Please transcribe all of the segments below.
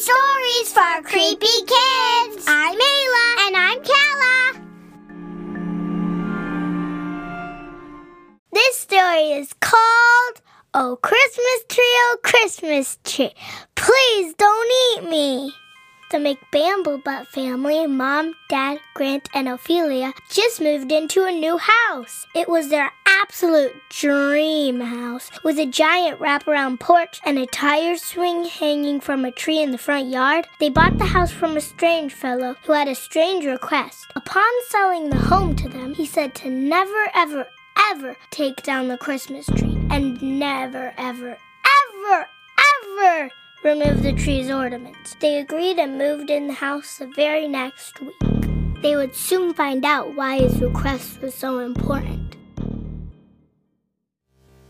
stories for creepy kids. I'm Ayla. And I'm Kala. This story is called Oh Christmas Tree, Oh Christmas Tree. Please don't eat me. The McBamblebutt family, Mom, Dad, Grant, and Ophelia, just moved into a new house. It was their absolute dream house with a giant wraparound porch and a tire swing hanging from a tree in the front yard. They bought the house from a strange fellow who had a strange request. Upon selling the home to them, he said to never, ever, ever take down the Christmas tree and never, ever, ever, ever remove the tree's ornaments. They agreed and moved in the house the very next week. They would soon find out why his request was so important.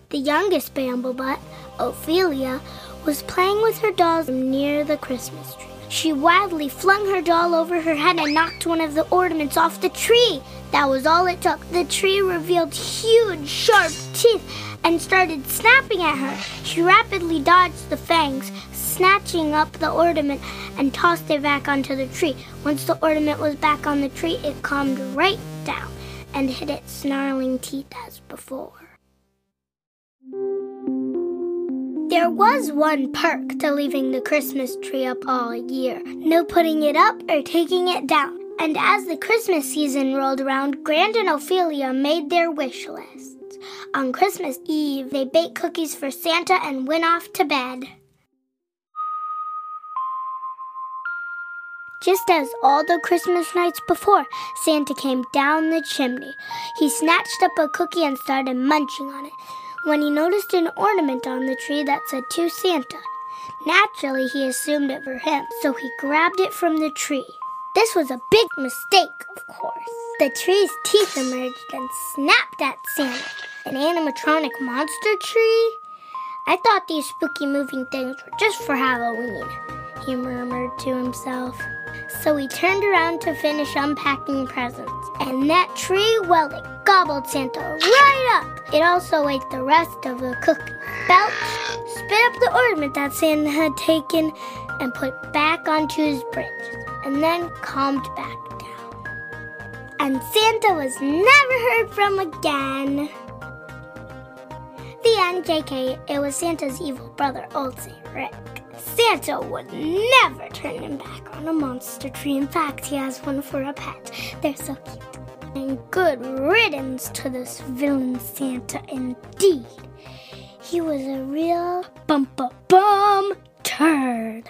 The youngest Bamblebutt, Ophelia, was playing with her dolls near the Christmas tree. She wildly flung her doll over her head and knocked one of the ornaments off the tree. That was all it took. The tree revealed huge, sharp teeth and started snapping at her. She rapidly dodged the fangs, snatching up the ornament and tossed it back onto the tree. Once the ornament was back on the tree, it calmed right down and hid its snarling teeth as before. There was one perk to leaving the Christmas tree up all year no putting it up or taking it down. And as the Christmas season rolled around, Grant and Ophelia made their wish lists. On Christmas Eve, they baked cookies for Santa and went off to bed. Just as all the Christmas nights before, Santa came down the chimney. He snatched up a cookie and started munching on it when he noticed an ornament on the tree that said to Santa. Naturally, he assumed it for him, so he grabbed it from the tree. This was a big mistake, of course. The tree's teeth emerged and snapped at Santa. An animatronic monster tree? I thought these spooky moving things were just for Halloween, he murmured to himself. So he turned around to finish unpacking presents. And that tree, well, it gobbled Santa right up. It also ate the rest of the cookie. Belched, spit up the ornament that Santa had taken, and put back onto his branches, and then calmed back down. And Santa was never heard from again. The end, JK. It was Santa's evil brother, Old Saint Rick. Santa would never turn him back on a monster tree. In fact, he has one for a pet. They're so cute. And good riddance to this villain Santa indeed. He was a real bum bum turd.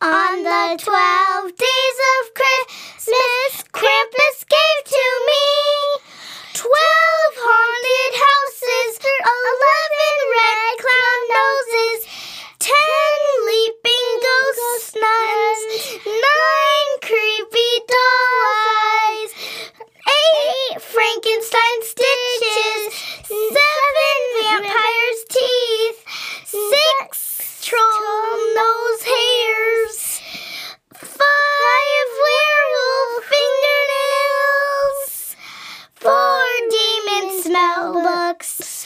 On the twelfth days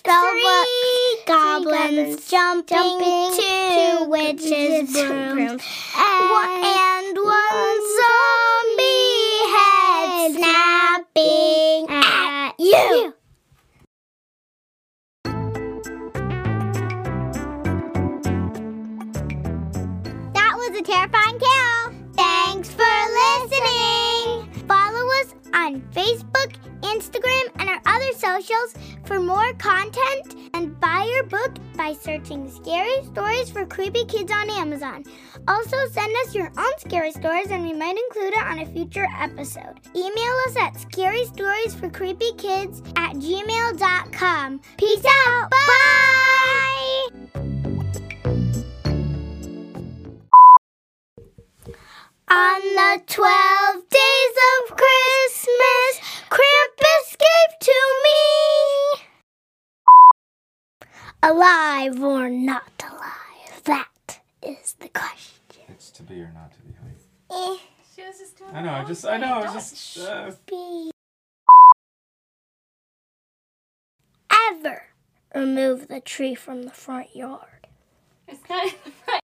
spell three goblins jumping, two witches brooms, and, and one zombie head snapping at you. That was a terrifying tale. Thanks for listening. Follow us on Facebook, Instagram, and our other socials for more content and buy your book by searching Scary Stories for Creepy Kids on Amazon. Also, send us your own scary stories and we might include it on a future episode. Email us at scarystoriesforcreepykids at gmail.com. Peace out. Bye. On the twelve days of Christmas, Alive or not alive? That is the question. It's to be or not to be. Like, Eh, She was just doing I know. I just. I know. I Don't- just. Uh, be Ever remove the tree from the front yard. It's not in the front